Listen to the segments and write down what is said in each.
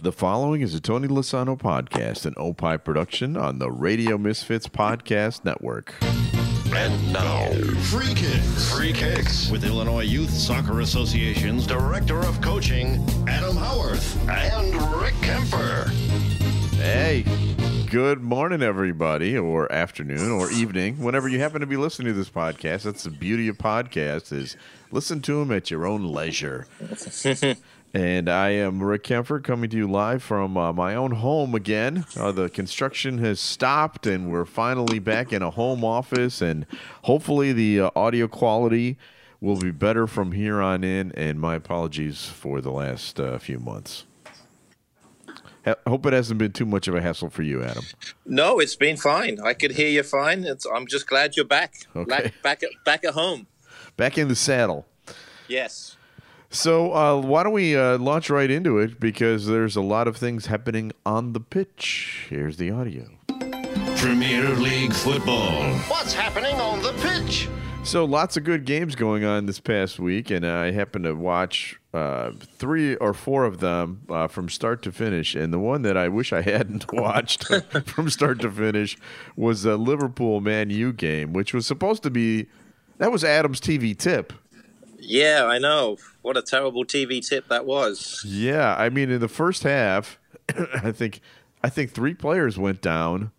The following is a Tony Lasano podcast, an Opie production on the Radio Misfits Podcast Network. And now, Free Kicks. Free Kicks with Illinois Youth Soccer Association's Director of Coaching, Adam Howarth, and Rick Kemper. Hey, good morning, everybody, or afternoon, or evening, whenever you happen to be listening to this podcast. That's the beauty of podcasts is listen to them at your own leisure. And I am Rick Kemper coming to you live from uh, my own home again. Uh, the construction has stopped, and we're finally back in a home office. And hopefully, the uh, audio quality will be better from here on in. And my apologies for the last uh, few months. I hope it hasn't been too much of a hassle for you, Adam. No, it's been fine. I could hear you fine. It's, I'm just glad you're back. Okay. Back, back, at, back at home. Back in the saddle. Yes. So uh, why don't we uh, launch right into it because there's a lot of things happening on the pitch. Here's the audio. Premier League football. What's happening on the pitch? So lots of good games going on this past week, and I happened to watch uh, three or four of them uh, from start to finish. And the one that I wish I hadn't watched from start to finish was the Liverpool Man U game, which was supposed to be that was Adam's TV tip. Yeah, I know. What a terrible TV tip that was. Yeah, I mean, in the first half, I think I think three players went down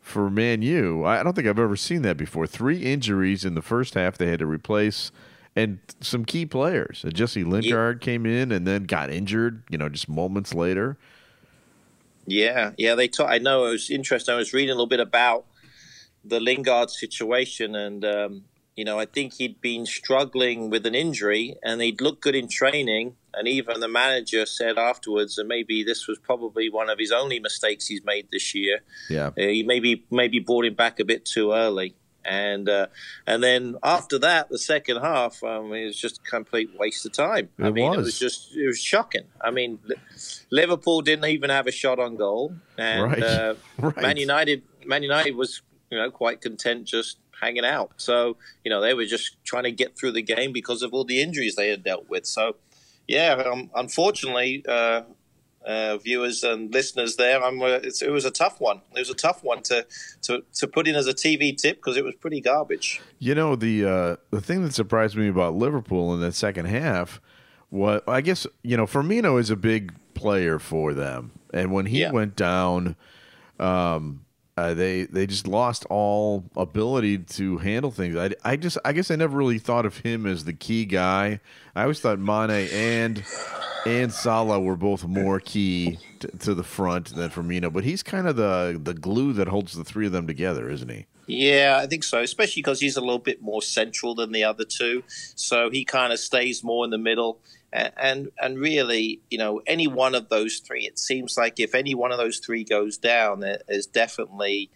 for Man U. I don't think I've ever seen that before. Three injuries in the first half they had to replace, and some key players. Jesse Lingard came in and then got injured. You know, just moments later. Yeah, yeah. They. Ta- I know. It was interesting. I was reading a little bit about the Lingard situation, and um, you know, I think he'd been struggling with an injury, and he'd looked good in training. And even the manager said afterwards that maybe this was probably one of his only mistakes he's made this year. Yeah, Uh, he maybe maybe brought him back a bit too early, and uh, and then after that, the second half, um, it was just a complete waste of time. I It mean, it was. was just it was shocking. I mean, Liverpool didn't even have a shot on goal, and Right. uh, Right. Man United Man United was you know quite content just hanging out. So you know they were just trying to get through the game because of all the injuries they had dealt with. So yeah, um, unfortunately. Uh, uh, viewers and listeners there. I'm, uh, it's, it was a tough one. It was a tough one to to, to put in as a TV tip because it was pretty garbage. You know the uh, the thing that surprised me about Liverpool in that second half, was I guess you know Firmino is a big player for them, and when he Yeah. went down, um, uh, they they just lost all ability to handle things. I, I just I guess I never really thought of him as the key guy. I always thought Mane and and Salah were both more key to, to the front than Firmino, but he's kind of the the glue that holds the three of them together, isn't he? Yeah, I think so. Especially because he's a little bit more central than the other two, so he kind of stays more in the middle. And, and really, you know, any one of those three, it seems like if any one of those three goes down, there is definitely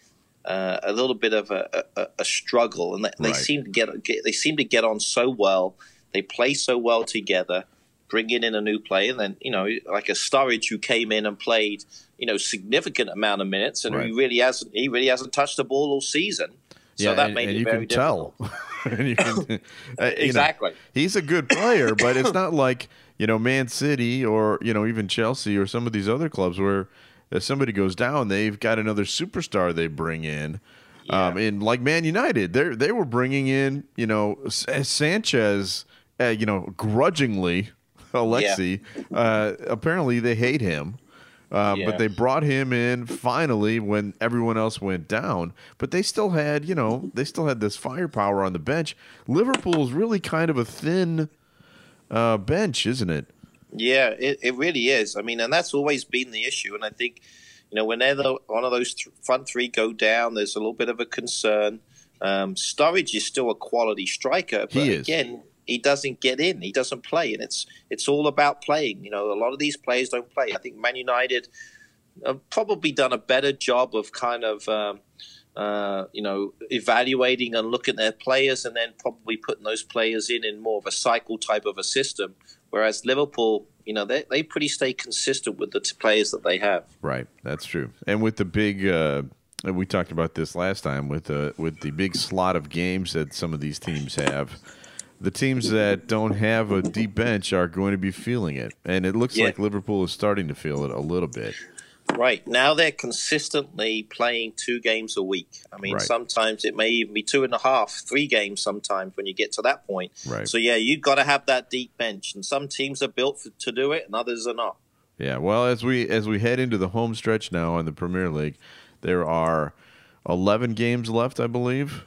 uh, a little bit of a, a, a struggle. And they, they Right. seem to get, get they seem to get on so well. They play so well together. Bringing in a new player, and then you know, like a Sturridge who came in and played, you know, significant amount of minutes, and Right. he really hasn't he really hasn't touched the ball all season. So that and, made and it you very can tell. you can, uh, you know, Exactly. he's a good player, but it's not like you know Man City or you know even Chelsea or some of these other clubs where if somebody goes down, they've got another superstar they bring in. Um, and like Man United, they they were bringing in you know Sanchez, uh, you know grudgingly, Alexi. Uh, apparently they hate him. Uh, Yeah. But they brought him in finally when everyone else went down. But they still had, you know, they still had this firepower on the bench. Liverpool's really kind of a thin uh, bench, isn't it? Yeah, it, it really is. I mean, and that's always been the issue. And I think, you know, whenever one of those th- front three go down, there's a little bit of a concern. Um, Sturridge is still a quality striker, but again, he doesn't get in. He doesn't play, and it's it's all about playing. You know, a lot of these players don't play. I think Man United have probably done a better job of kind of. Um, uh, you know, evaluating and looking at their players, and then probably putting those players in in more of a cycle type of a system. Whereas Liverpool, you know, they they pretty stay consistent with the players that they have. Right, that's true. And with the big, uh, we talked about this last time with the with the big slot of games that some of these teams have. The teams that don't have a deep bench are going to be feeling it, and it looks Yeah. like Liverpool is starting to feel it a little bit. Right now, they're consistently playing two games a week. I mean, Right. sometimes it may even be two and a half, three games. Sometimes when you get to that point. Right. So yeah, you've got to have that deep bench, and some teams are built for, to do it, and others are not. Yeah, well, as we as we head into the home stretch now in the Premier League, there are eleven games left, I believe.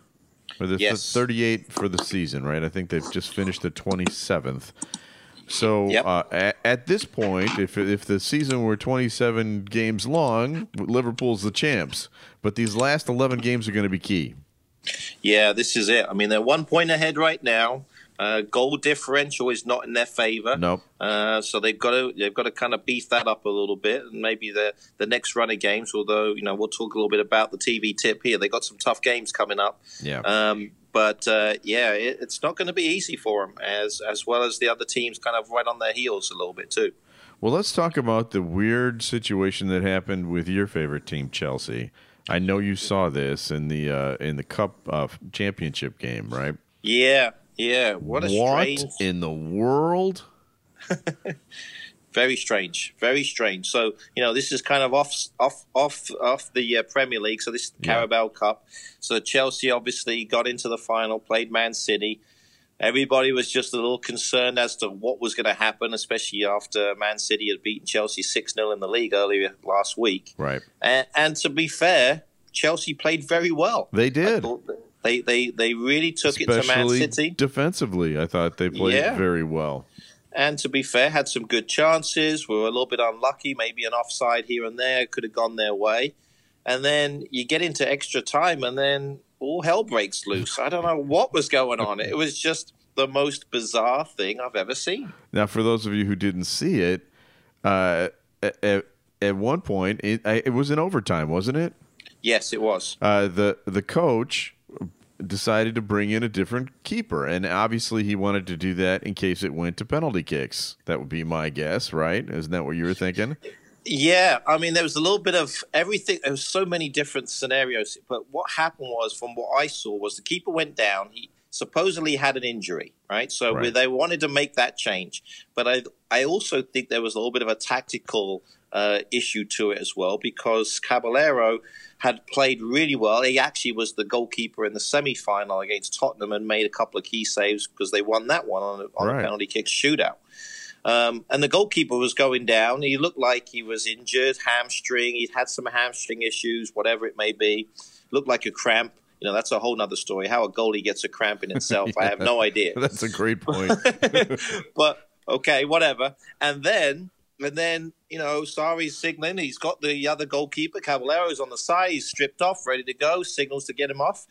Or there's Yes. thirty-eight for the season, right? I think they've just finished the twenty-seventh. So Yep. uh, at, at this point, if if the season were twenty-seven games long, Liverpool's the champs. But these last eleven games are going to be key. Yeah, this is it. I mean, they're one point ahead right now. Uh, goal differential is not in their favor. Nope. Uh, so they've got to they've got to kind of beef that up a little bit, and maybe the the next run of games. Although you know we'll talk a little bit about the TV tip here. They got some tough games coming up. Yeah. Um, but uh, yeah, it, it's not going to be easy for them, as as well as the other teams kind of right on their heels a little bit too. Well, let's talk about the weird situation that happened with your favorite team, Chelsea. I know you saw this in the uh, in the Cup uh, Championship game, right? Yeah, yeah. What a what strange in the world? Very strange, very strange. So you know, this is kind of off, off, off, off the uh, Premier League. So this is the Yeah. Carabao Cup. So Chelsea obviously got into the final, played Man City. Everybody was just a little concerned as to what was going to happen, especially after Man City had beaten Chelsea six 0 in the league earlier last week. Right. And, and to be fair, Chelsea played very well. They did. They they they really took it to Man City. defensively, I thought they played Yeah. very well. And to be fair, had some good chances. We were a little bit unlucky, maybe an offside here and there could have gone their way. And then you get into extra time, and then all hell breaks loose. I don't know what was going on. It was just the most bizarre thing I've ever seen. Now, for those of you who didn't see it, uh, at, at one point it, it was in overtime, wasn't it? Yes, it was. uh, the the coach decided to bring in a different keeper, and obviously he wanted to do that in case it went to penalty kicks. That would be my guess, right? Isn't that what you were thinking? Yeah, I mean, there was a little bit of everything. There was so many different scenarios, but what happened was, from what I saw, was the keeper went down. He supposedly had an injury, right? So Right. they wanted to make that change, but I I also think there was a little bit of a tactical uh, issue to it as well because Caballero had played really well. He actually was the goalkeeper in the semi final against Tottenham and made a couple of key saves because they won that one on, a- on Right. a penalty kick shootout. Um, and the goalkeeper was going down. He looked like he was injured, hamstring. He'd had some hamstring issues, whatever it may be. Looked like a cramp. You know, that's a whole nother story. How a goalie gets a cramp in itself, I have no idea. That's a great point. but okay, whatever. And then, and then, you know, Sarri's signaling. He's got the other goalkeeper, Caballero's on the side. He's stripped off, ready to go. Signals to get him off.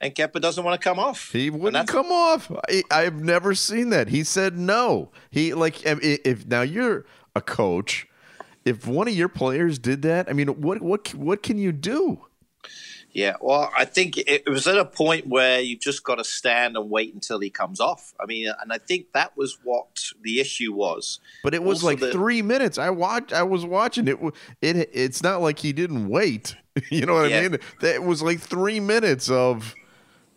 And Kepa doesn't want to come off. He wouldn't come off. I, I've never seen that. He said no. He like if, if now you're a coach, if one of your players did that, I mean, what what what can you do? Yeah, well, I think it was at a point where you've just got to stand and wait until he comes off. I mean, and I think that was what the issue was. But it was Also like the- three minutes. I watched. I was watching it. It. It's not like he didn't wait. You know what Yeah. I mean? That was like three minutes of,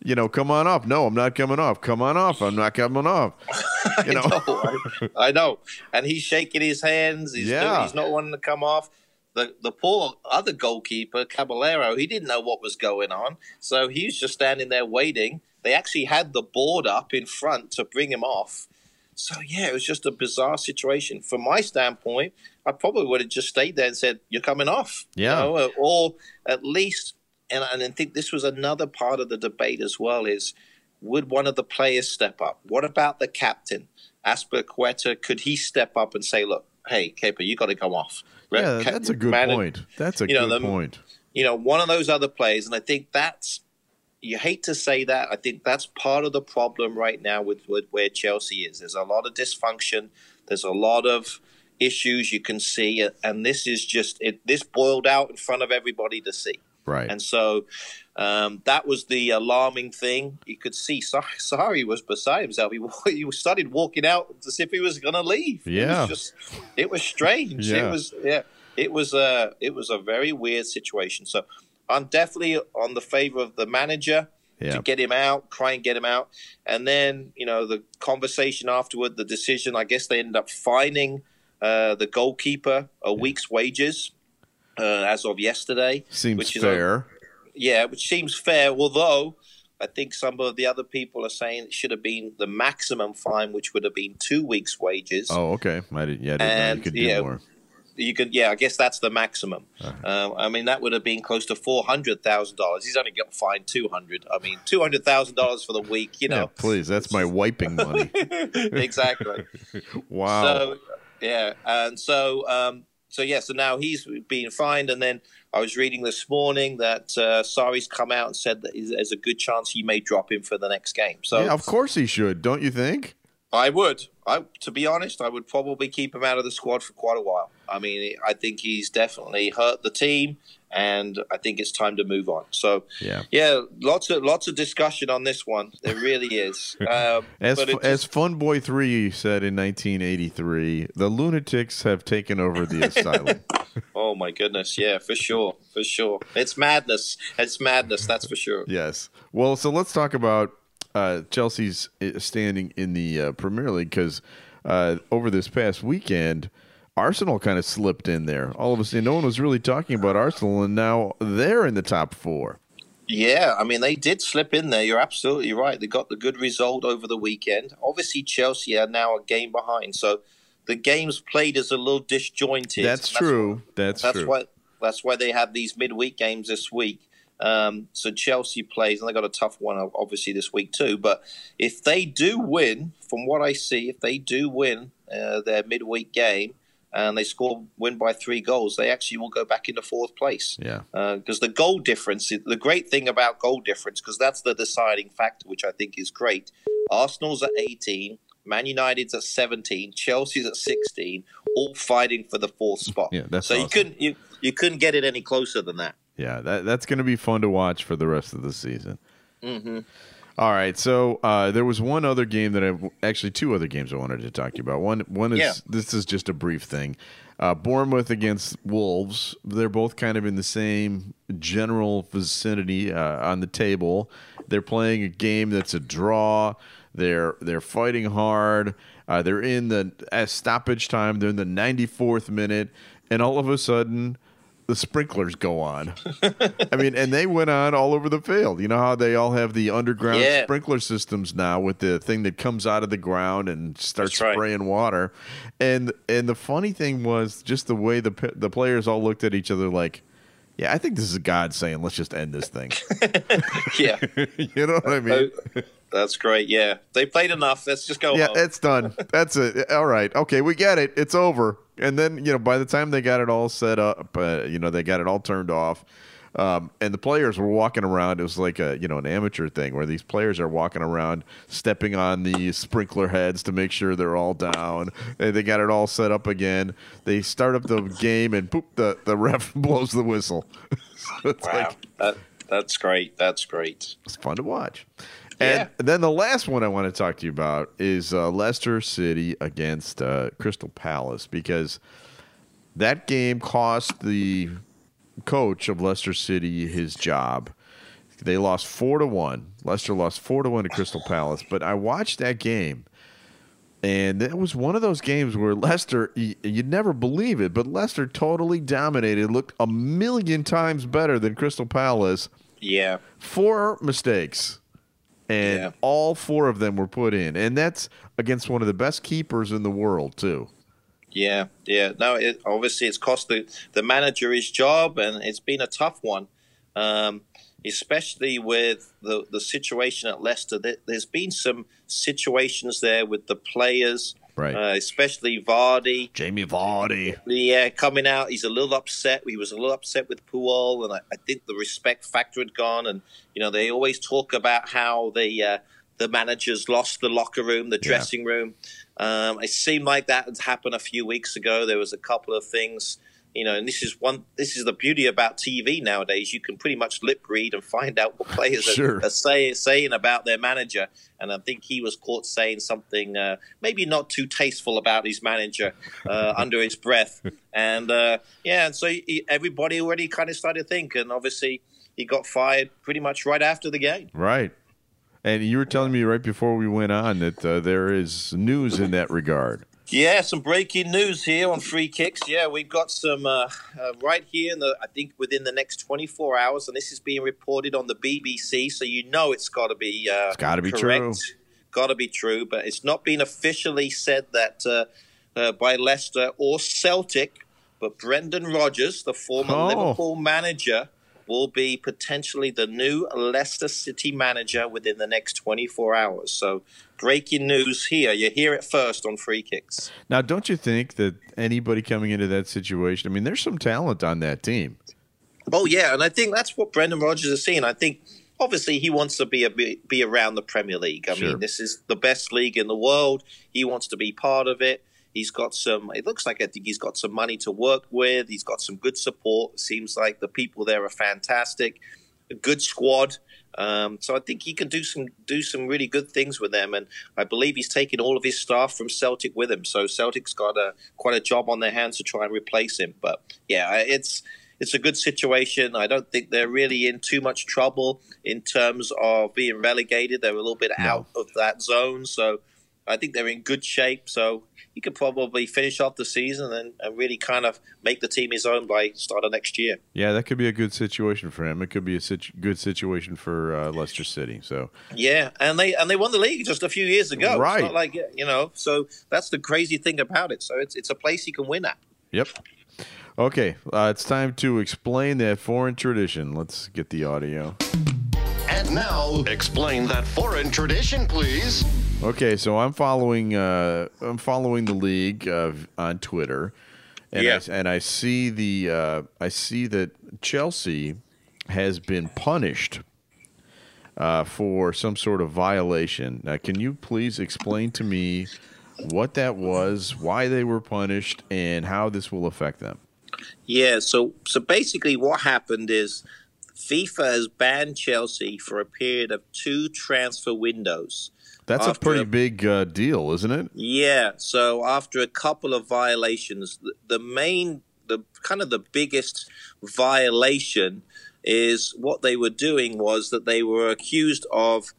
you know, come on off. No, I'm not coming off. Come on off. I'm not coming off. You know. I, I know, and he's shaking his hands. He's, Yeah. he's not wanting to come off. The the poor other goalkeeper, Caballero, he didn't know what was going on, so he was just standing there waiting. They actually had the board up in front to bring him off. So yeah, it was just a bizarre situation. From my standpoint, I probably would have just stayed there and said, "You're coming off." you Yeah. know, uh, or at least, and, and I think this was another part of the debate as well: is would one of the players step up? What about the captain, Azpilicueta? Could he step up and say, "Look, hey, Kepa, you got to come off"? Yeah, that's a good man- point. That's a you know, good the- point. you know, one of those other plays, and I think that's you hate to say that. I think that's part of the problem right now with, with where Chelsea is. There's a lot of dysfunction. There's a lot of issues you can see, and this is just it. This boiled out in front of everybody to see. Right. And so um, that was the alarming thing. You could see Sa- Sarri was beside himself. He, he started walking out as if he was going to leave. It Yeah. was just it was strange. Yeah. It was yeah. It was a it was a very weird situation. So I'm definitely on the favor of the manager. Yeah. to get him out, try and get him out. And then, you know, the conversation afterward, the decision, I guess they ended up fining uh, the goalkeeper a week's wages uh, as of yesterday. Seems which is fair. Yeah, which seems fair, although I think some of the other people are saying it should have been the maximum fine, which would have been two weeks' wages. oh, okay. I did, yeah, I didn't know you And, could do yeah, more. You could, yeah, I guess that's the maximum. Uh-huh. Uh, I mean, that would have been close to four hundred thousand dollars. He's only got fined two hundred. I mean, two hundred thousand dollars for the week. You Yeah, know, please. That's my wiping money. exactly. Wow. So yeah, and so um, so yeah, so now he's being fined, and then I was reading this morning that uh, Sarri's come out and said that there's a good chance he may drop him for the next game. So yeah, of course he should. Don't you think? I would. I, to be honest, I would probably keep him out of the squad for quite a while. I mean, I think he's definitely hurt the team, and I think it's time to move on. So, Yeah. yeah, lots of lots of discussion on this one. There really is. Um, As fu- as Fun Boy Three said in 1983, the lunatics have taken over the asylum. oh my goodness, yeah, for sure, for sure. It's madness. It's madness. That's for sure. Yes. Well, so let's talk about uh, Chelsea's uh, standing in the uh, Premier League because uh, over this past weekend, Arsenal kind of slipped in there. All of a sudden, no one was really talking about Arsenal, and now they're in the top four. Yeah, I mean they did slip in there. You're absolutely right. They got the good result over the weekend. Obviously, Chelsea are now a game behind, so the games played is a little disjointed. That's And true. That's, That's true. why. That's why they have these midweek games this week. Um, so Chelsea plays, and they got a tough one obviously this week too. But if they do win, from what I see, if they do win uh, their midweek game and they score win by three goals, they actually will go back into fourth place yeah. because the goal difference, the great thing about goal difference, because that's the deciding factor, which I think is great. Arsenal's at 18, Man United's at 17, Chelsea's at 16, all fighting for the fourth spot. Yeah, that's so you couldn't you you couldn't get it any closer than that. Yeah, that, that's going to be fun to watch for the rest of the season. Mm-hmm. All right, so uh, there was one other game that I actually two other games I wanted to talk to you about. One one is Yeah. this is just a brief thing. Uh, Bournemouth against Wolves. They're both kind of in the same general vicinity uh, on the table. They're playing a game that's a draw. They're they're fighting hard. Uh, they're in the stoppage time. They're in the 94th minute, and all of a sudden, the sprinklers go on. I mean, and they went on all over the field. You know how they all have the underground Yeah. sprinkler systems now with the thing that comes out of the ground and starts right. spraying water. And and the funny thing was just the way the the players all looked at each other like, yeah, I think this is God saying, let's just end this thing. Yeah, you know what I mean? that's great. Yeah, they played enough. Let's just go Yeah, home. it's done. That's it. All right. Okay, we get it. It's over. And then, you know, by the time they got it all set up, uh, you know, they got it all turned off. Um, and the players were walking around. It was like a, you know, an amateur thing where these players are walking around, stepping on the sprinkler heads to make sure they're all down. And they got it all set up again. They start up the game, and poop, the the ref blows the whistle. so it's wow, like that, that's great. That's great. it's fun to watch. And then the last one I want to talk to you about is uh, Leicester City against uh, Crystal Palace because that game cost the coach of Leicester City his job. They lost four to one. Leicester lost four to one to Crystal Palace. But I watched that game, and it was one of those games where Leicester, you'd never believe it, but Leicester totally dominated, looked a million times better than Crystal Palace Yeah, four mistakes, and Yeah. all four of them were put in, and that's against one of the best keepers in the world too. Yeah, yeah. No, it, obviously it's cost the, the manager his job, and it's been a tough one, um, especially with the the situation at Leicester. There, there's been some situations there with the players, Right. Uh, especially Vardy. Jamie Vardy. Yeah, coming out, he's a little upset. He was a little upset with Puel, and I, I think the respect factor had gone. And you know, they always talk about how the uh, the managers lost the locker room, the Yeah. dressing room. Um, it seemed like that had happened a few weeks ago. There was a couple of things, you know, and this is one. This is the beauty about TV nowadays. You can pretty much lip read and find out what players Sure. are, are say, saying about their manager. And I think he was caught saying something uh, maybe not too tasteful about his manager uh, under his breath. And uh, yeah, and so he, everybody already kind of started thinking. And obviously, he got fired pretty much right after the game. Right. And you were telling me right before we went on that uh, there is news in that regard. Yeah, some breaking news here on free kicks. Yeah, we've got some uh, uh, right here in the. I think within the next 24 hours, and this is being reported on the BBC, so you know it's got to be. Uh, it's got to be correct. true. Got to be true, but it's not been officially said that uh, uh, by Leicester or Celtic. But Brendan Rodgers, the former Oh. Liverpool manager, will be potentially the new Leicester City manager within the next 24 hours. So, breaking news here. You hear it first on free kicks. Now, don't you think that anybody coming into that situation, I mean, there's some talent on that team. Oh yeah, and I think that's what Brendan Rodgers is seeing. I think obviously he wants to be a, be, around the Premier League. I Sure. mean, this is the best league in the world. He wants to be part of it. He's got some. It looks like I think he's got some money to work with. He's got some good support. Seems like the people there are fantastic. A good squad. Um, so I think he can do some do some really good things with them, and I believe he's taking all of his staff from Celtic with him. So Celtic's got a quite a job on their hands to try and replace him. But yeah, it's it's a good situation. I don't think they're really in too much trouble in terms of being relegated. They're a little bit out of that zone, so I think they're in good shape. So he could probably finish off the season and, and really kind of make the team his own by start of next year. Yeah, that could be a good situation for him. It could be a situ- good situation for uh, Leicester City. So, Yeah, and they and they won the league just a few years ago. Right. It's not like you know. So that's the crazy thing about it. So it's it's a place he can win at. yep. Okay, uh, it's time to explain that foreign tradition. Let's get the audio. And now, explain that foreign tradition, please. Okay, so I'm following uh, I'm following the league uh, on Twitter, and Yeah. I, and I see the uh, I see that Chelsea has been punished uh, for some sort of violation. Now, can you please explain to me what that was, why they were punished, and how this will affect them? Yeah, so so basically what happened is FIFA has banned Chelsea for a period of two transfer windows. That's a pretty big uh, deal, isn't it? Yeah, so after a couple of violations, the, the main the kind of the biggest violation is what they were doing was that they were accused of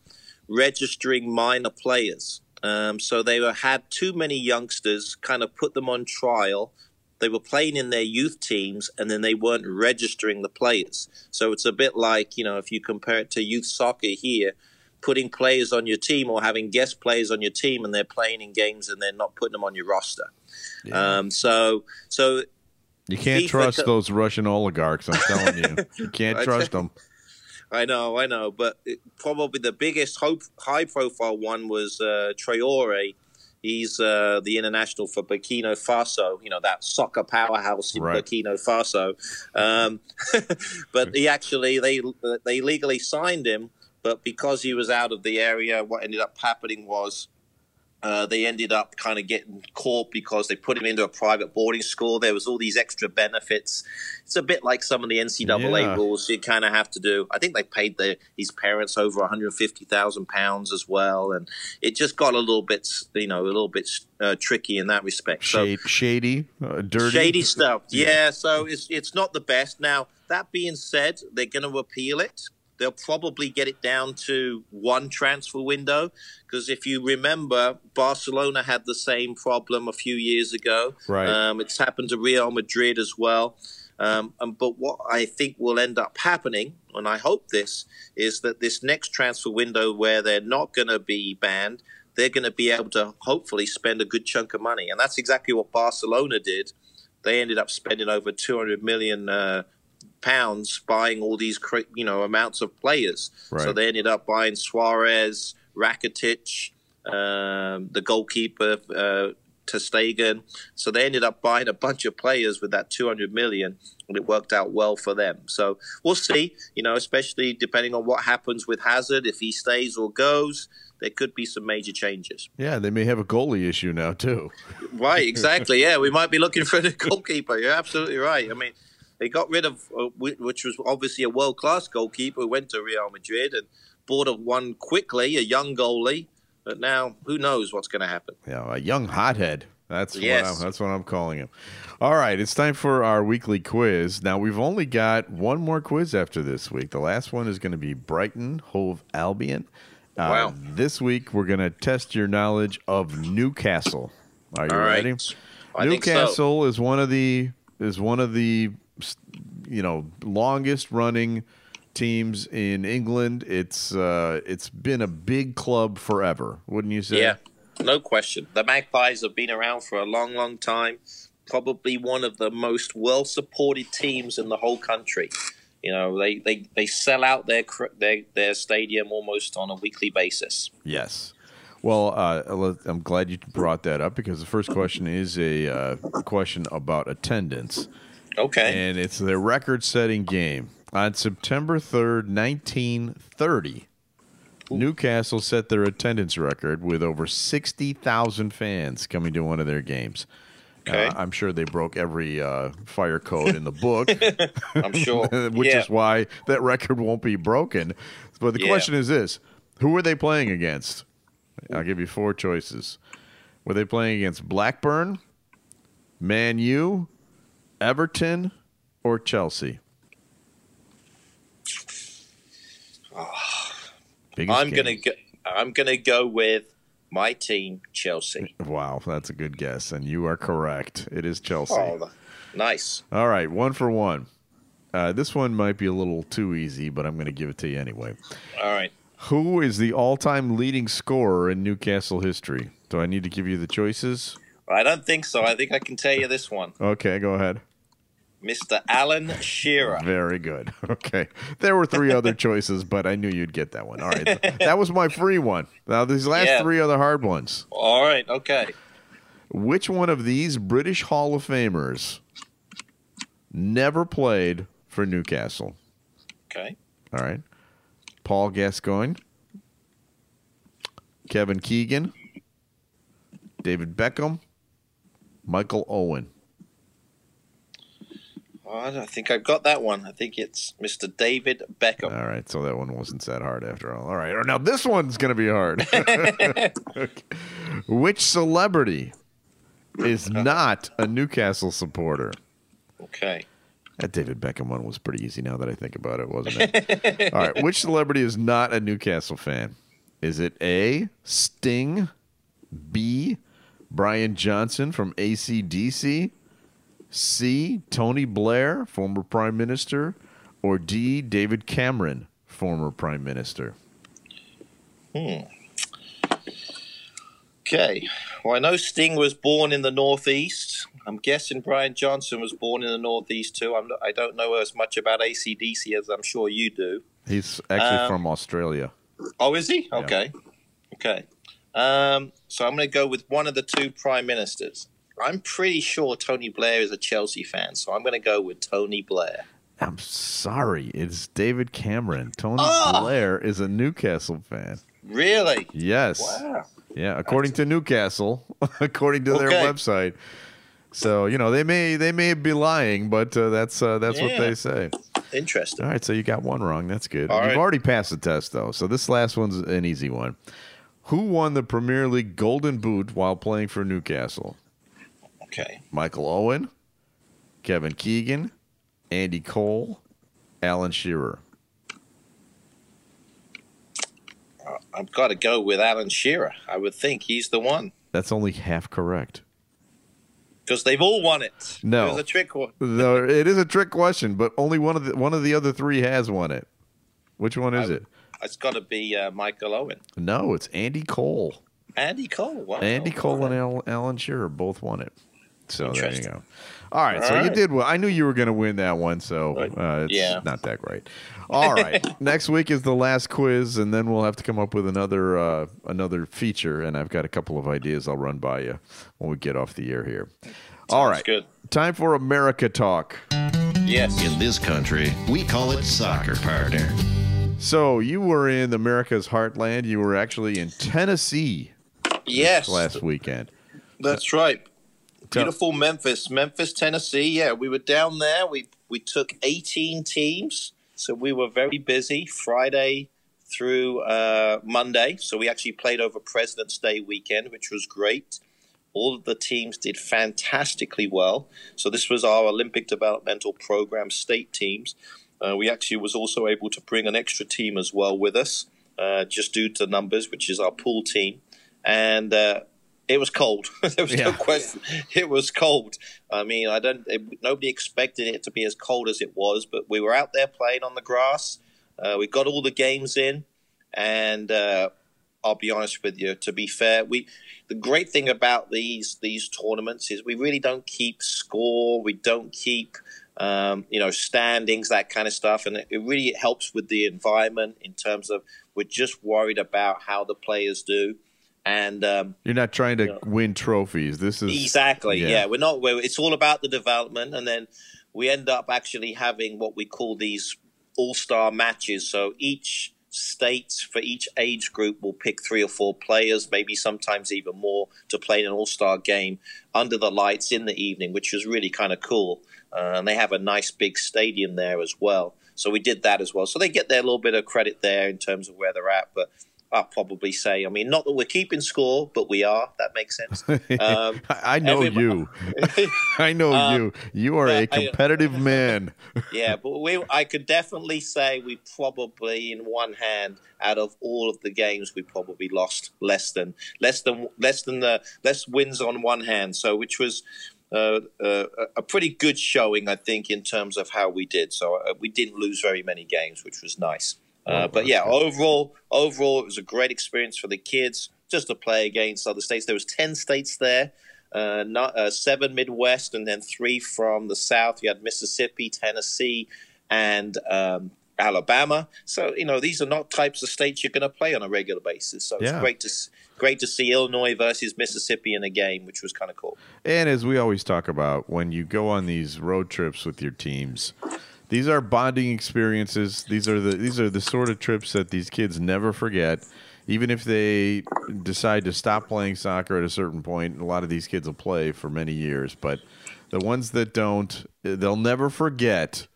registering minor players. Um, so they were, had too many youngsters, kind of put them on trial. They were playing in their youth teams, and then they weren't registering the players. So it's a bit like you know if you compare it to youth soccer here, putting players on your team or having guest players on your team, and they're playing in games and they're not putting them on your roster. Um, so so You can't FIFA trust co- those Russian oligarchs. I'm telling you, you can't trust them. I know, I know, but it, probably the biggest hope, high-profile one was uh, Traore. He's uh, the international for Burkina Faso. You know that soccer powerhouse in Right. Burkina Faso. Um, but he actually they they legally signed him, but because he was out of the area, what ended up happening was uh, they ended up kind of getting caught because they put him into a private boarding school. There was all these extra benefits. It's a bit like some of the NCAA Yeah. rules you kind of have to do. I think they paid the, his parents over one hundred fifty thousand pounds as well, and it just got a little bit, you know, a little bit uh, tricky in that respect. So shady, uh, dirty, shady stuff. Yeah. so it's it's not the best. Now that being said, they're going to appeal it. They'll probably get it down to one transfer window because if you remember, Barcelona had the same problem a few years ago. Right. Um, it's happened to Real Madrid as well. Um, and, but what I think will end up happening, and I hope this, is that this next transfer window where they're not going to be banned, they're going to be able to hopefully spend a good chunk of money. And that's exactly what Barcelona did. They ended up spending over 200 million uh, pounds buying all these you know amounts of players. So they ended up buying Suarez, Rakitic, um, the goalkeeper uh, ter Stegen. So they ended up buying a bunch of players with that 200 million, and it worked out well for them. So we'll see. You know, especially depending on what happens with Hazard, if he stays or goes, there could be some major changes. Yeah, they may have a goalie issue now too. Right, exactly. Yeah, we might be looking for a goalkeeper. You're absolutely right. I mean, they got rid of, uh, which was obviously a world class goalkeeper, who went to Real Madrid and bought a one quickly, a young goalie. But now, who knows what's going to happen? Yeah, a young hothead. That's Yes. what I'm, that's what I'm calling him. All right, it's time for our weekly quiz. Now we've only got one more quiz after this week. The last one is going to be Brighton Hove Albion. Uh, Wow. This week we're going to test your knowledge of Newcastle. Are you All ready? Think so. Newcastle is one of the is one of the you know longest running teams in England. It's uh, it's been a big club forever, wouldn't you say? Yeah, no question. The Magpies have been around for a long, long time. Probably one of the most well supported teams in the whole country. You know, they, they, they sell out their, cr- their their stadium almost on a weekly basis. Yes. Well, uh, I'm glad you brought that up because the first question is a uh, question about attendance, Okay. and it's the record-setting game on September 3rd, 1930. Newcastle set their attendance record with over 60,000 fans coming to one of their games. Okay. Uh, I'm sure they broke every uh, fire code in the book, I'm sure. which yeah. is why that record won't be broken. But the Yeah. question is this who were they playing against? I'll give you four choices. Were they playing against Blackburn, Man U, Everton, or Chelsea? Biggest I'm gonna go. I'm gonna go with my team, Chelsea. Wow, that's a good guess, and you are correct. It is Chelsea. Oh, nice. All right, one for one. Uh, this one might be a little too easy, but I'm going to give it to you anyway. All right. Who is the all-time leading scorer in Newcastle history? Do I need to give you the choices? I don't think so. I think I can tell you this one, Okay, go ahead. Mr. Alan Shearer. Very good. Okay. There were three other choices, but I knew you'd get that one. All right. That was my free one. Now, these last Yeah. three are the hard ones. All right. Okay. Which one of these British Hall of Famers never played for Newcastle? Okay. All right. Paul Gascoigne, Kevin Keegan, David Beckham, Michael Owen. Oh, I don't think I've got that one. I think it's Mr. David Beckham. All right, so that one wasn't that hard after all. All right, now this one's going to be hard. Okay. Which celebrity is uh-huh. not a Newcastle supporter? Okay. That David Beckham one was pretty easy now that I think about it, wasn't it? all right, which celebrity is not a Newcastle fan? Is it A, Sting, B, Brian Johnson from ACDC, C, Tony Blair, former Prime Minister, or D, David Cameron, former Prime Minister? Hmm. Okay. Well, I know Sting was born in the Northeast. I'm guessing Brian Johnson was born in the Northeast too. I'm I don't know as much about ACDC as I'm sure you do. He's actually Um, from Australia. Oh, is he? Okay. Okay. Um, so I'm going to go with one of the two prime ministers. I'm pretty sure Tony Blair is a Chelsea fan, so I'm going to go with Tony Blair. I'm sorry, it's David Cameron. Tony Ah! Blair is a Newcastle fan. Really? Yes. Wow. Yeah, according to Newcastle, according to their website. So you know they may they may be lying, but uh, that's uh, that's what they say. Interesting. All right, so you got one wrong. That's good. All You've right. already passed the test though, so this last one's an easy one. Who won the Premier League Golden Boot while playing for Newcastle? Okay. Michael Owen, Kevin Keegan, Andy Cole, Alan Shearer. I've got to go with Alan Shearer. I would think he's the one That's only half correct. because they've all won it. No. It was a trick one. No, it is a trick question, but only one of the one of the other three has won it. Which one is I- it? It's got to be uh, Michael Owen. No, it's Andy Cole. Andy Cole. Wow. Andy Cole and Al- Alan Shearer both won it. So there you go. All right, so All you did well. I knew you were going to win that one, so uh, it's Yeah. not that great. All right, next week is the last quiz, and then we'll have to come up with another uh, another feature. And I've got a couple of ideas I'll run by you when we get off the air here. All Sounds right, good. time for America talk. Yes. In this country, we call it soccer, partner. So you were in America's heartland. You were actually in Tennessee Yes. last weekend. That's right. Beautiful Memphis, Memphis, Tennessee. Yeah, we were down there. We we took 18 teams, so we were very busy Friday through uh, Monday. So we actually played over President's Day weekend, which was great. All of the teams did fantastically well. So this was our Olympic developmental program state teams. Uh, we actually was also able to bring an extra team as well with us, uh, just due to numbers, which is our pool team. And uh, it was cold. there was yeah. no question. It was cold. I mean, I don't. It, nobody expected it to be as cold as it was, but we were out there playing on the grass. Uh, we got all the games in, and uh, I'll be honest with you. To be fair, we the great thing about these these tournaments is we really don't keep score. We don't keep um, you know standings, that kind of stuff, and it, it really helps with the environment in terms of we're just worried about how the players do. And um, you're not trying to you know, win trophies. This is exactly yeah. yeah we're not. We're, it's all about the development, and then we end up actually having what we call these all star matches. So each states for each age group will pick three or four players, maybe sometimes even more, to play in an all star game under the lights in the evening, which was really kind of cool. Uh, and they have a nice big stadium there as well. So we did that as well. So they get their little bit of credit there in terms of where they're at. But I'll probably say. I mean, not that we're keeping score, but we are. That makes sense. Um, I know you. I know um, you. You are a competitive I, man. yeah, but we. I could definitely say we probably, in one hand, out of all of the games, we probably lost less than less than less than the less wins on one hand. So, which was. Uh, uh, a pretty good showing, I think, in terms of how we did. So uh, we didn't lose very many games, which was nice. Uh, oh, but yeah, overall, overall, it was a great experience for the kids just to play against other states. There was ten states there, uh, not, uh, seven Midwest, and then three from the South. You had Mississippi, Tennessee, and um, Alabama. So you know these are not types of states you're going to play on a regular basis. So it's great to great to see Illinois versus Mississippi in a game, which was kind of cool. And as we always talk about, when you go on these road trips with your teams these are bonding experiences. These are the these are the sort of trips that these kids never forget. Even if they decide to stop playing soccer at a certain point, a lot of these kids will play for many years. But the ones that don't, they'll never forget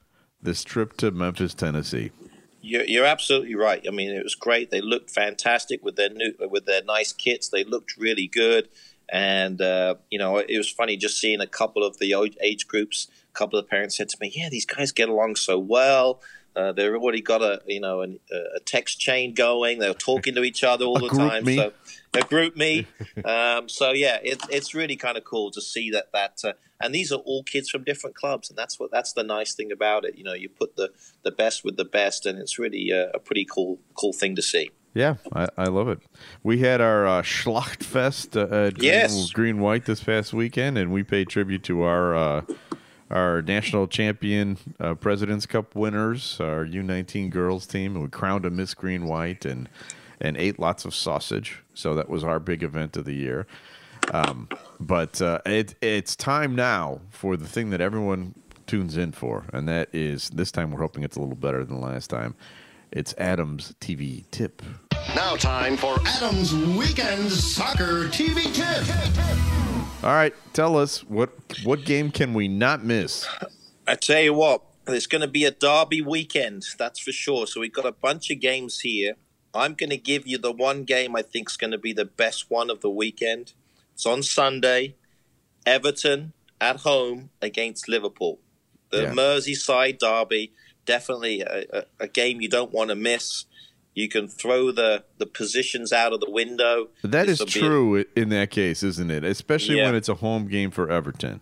this trip to Memphis, Tennessee. You're, you're, absolutely right. I mean, it was great. They looked fantastic with their new, with their nice kits. They looked really good, and uh, you know, it was funny just seeing a couple of the age groups couple of parents said to me, "Yeah, these guys get along so well. Uh, they've already got a you know an, a text chain going. They're talking to each other all the time. Me. So a GroupMe. um, so yeah, it, it's really kind of cool to see that that. Uh, and these are all kids from different clubs, and that's what that's the nice thing about it. You know, you put the the best with the best, and it's really uh, a pretty cool cool thing to see. Yeah, I, I love it. We had our uh, Schlachtfest uh, at yes. Green White this past weekend, and we paid tribute to our uh, our national champion uh, President's Cup winners, our U19 girls team. We crowned a Miss Green White and and ate lots of sausage. So that was our big event of the year. Um, but uh, it, it's time now for the thing that everyone tunes in for, and that is this time we're hoping it's a little better than last time. It's Adam's TV tip. Now, time for Adam's Weekend Soccer TV Tip. All right, tell us what what game can we not miss? I tell you what, it's going to be a derby weekend, that's for sure. So we've got a bunch of games here. I'm going to give you the one game I think is going to be the best one of the weekend. It's on Sunday. Everton at home against Liverpool. The yeah. Merseyside derby, definitely a, a, a game you don't want to miss. You can throw the, the positions out of the window. That this is true a, in that case, isn't it? Especially yeah. when it's a home game for Everton.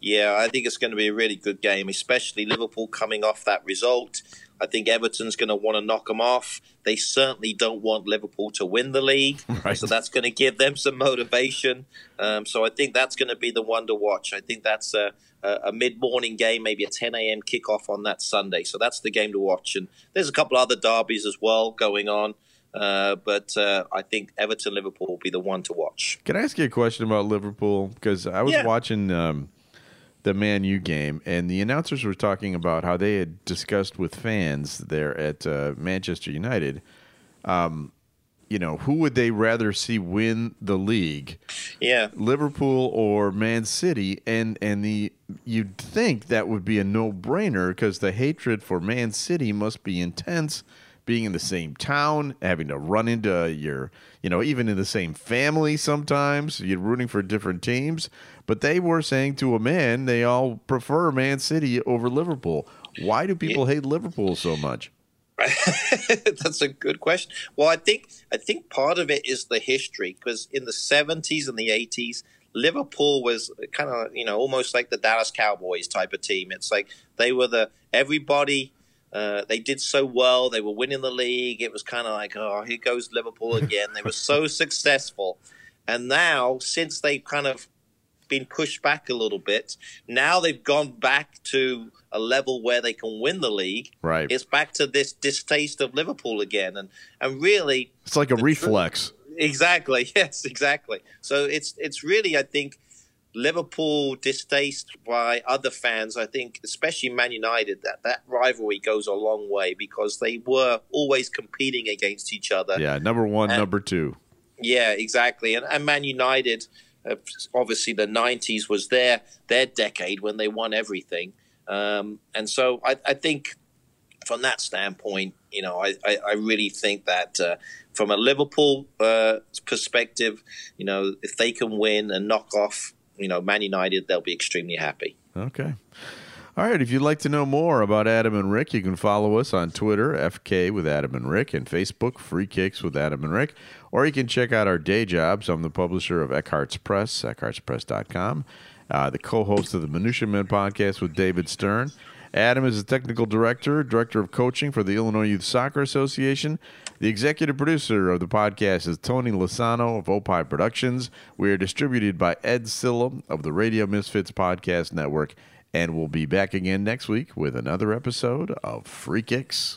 Yeah, I think it's going to be a really good game, especially Liverpool coming off that result. I think Everton's going to want to knock them off. They certainly don't want Liverpool to win the league, right. so that's going to give them some motivation. Um, so I think that's going to be the one to watch. I think that's a, a, mid-morning game, maybe a 10 a.m. kickoff on that Sunday. So that's the game to watch. And there's a couple other derbies as well going on. Uh, but uh, I think Everton Liverpool will be the one to watch. Can I ask you a question about Liverpool? Because I was yeah. watching um, the Man U game, and the announcers were talking about how they had discussed with fans there at uh, Manchester United. Um, you know, who would they rather see win the league? Yeah, Liverpool or Man City, and and the you'd think that would be a no brainer because the hatred for Man City must be intense being in the same town, having to run into your, you know, even in the same family sometimes. You're rooting for different teams. But they were saying to a man they all prefer Man City over Liverpool. Why do people hate Liverpool so much? That's a good question. Well, I think I think part of it is the history because in the seventies and the eighties, Liverpool was kind of you know almost like the Dallas Cowboys type of team. It's like they were the everybody. Uh, they did so well. They were winning the league. It was kind of like, oh, here goes Liverpool again. they were so successful, and now since they've kind of been pushed back a little bit, now they've gone back to a level where they can win the league. Right. It's back to this distaste of Liverpool again, and and really, it's like a reflex. Truth, exactly. Yes. Exactly. So it's it's really, I think, Liverpool distaste by other fans. I think, especially Man United, that that rivalry goes a long way because they were always competing against each other. Yeah. Number one, and, number two. Yeah. Exactly. And, and Man United. Uh, obviously, the '90s was their their decade when they won everything. Um, and so I, I, think from that standpoint, you know, I, I, I really think that uh, from a Liverpool uh, perspective, you know, if they can win and knock off, you know, Man United, they'll be extremely happy. Okay. All right. If you'd like to know more about Adam and Rick, you can follow us on Twitter, FK with Adam and Rick, and Facebook, Free Kicks with Adam and Rick. Or you can check out our day jobs. I'm the publisher of Eckhartz Press, eckhartzpress.com uh, the co host of the Minutia Men podcast with David Stern. Adam is the technical director, director of coaching for the Illinois Youth Soccer Association. The executive producer of the podcast is Tony Lasano of Opie Productions. We are distributed by Ed Cilla of the Radio Misfits Podcast Network. And we'll be back again next week with another episode of Free Kicks.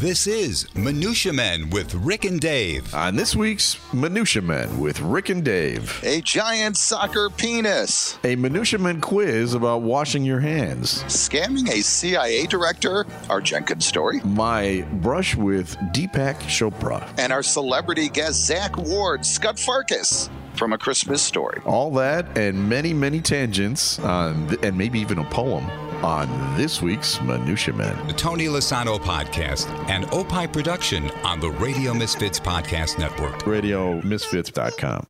This is Minutia Men with Rick and Dave. On this week's Minutia Men with Rick and Dave, a giant soccer penis, a Minutia Men quiz about washing your hands, scamming a CIA director, our Jenkins story, my brush with Deepak Chopra, and our celebrity guest Zack Ward, Scott Farkas from A Christmas Story. All that and many, many tangents, on, and maybe even a poem on this week's Minutia Men. The Tony Lasano podcast and Opie production on the Radio Misfits Podcast Network. RadioMisfits.com.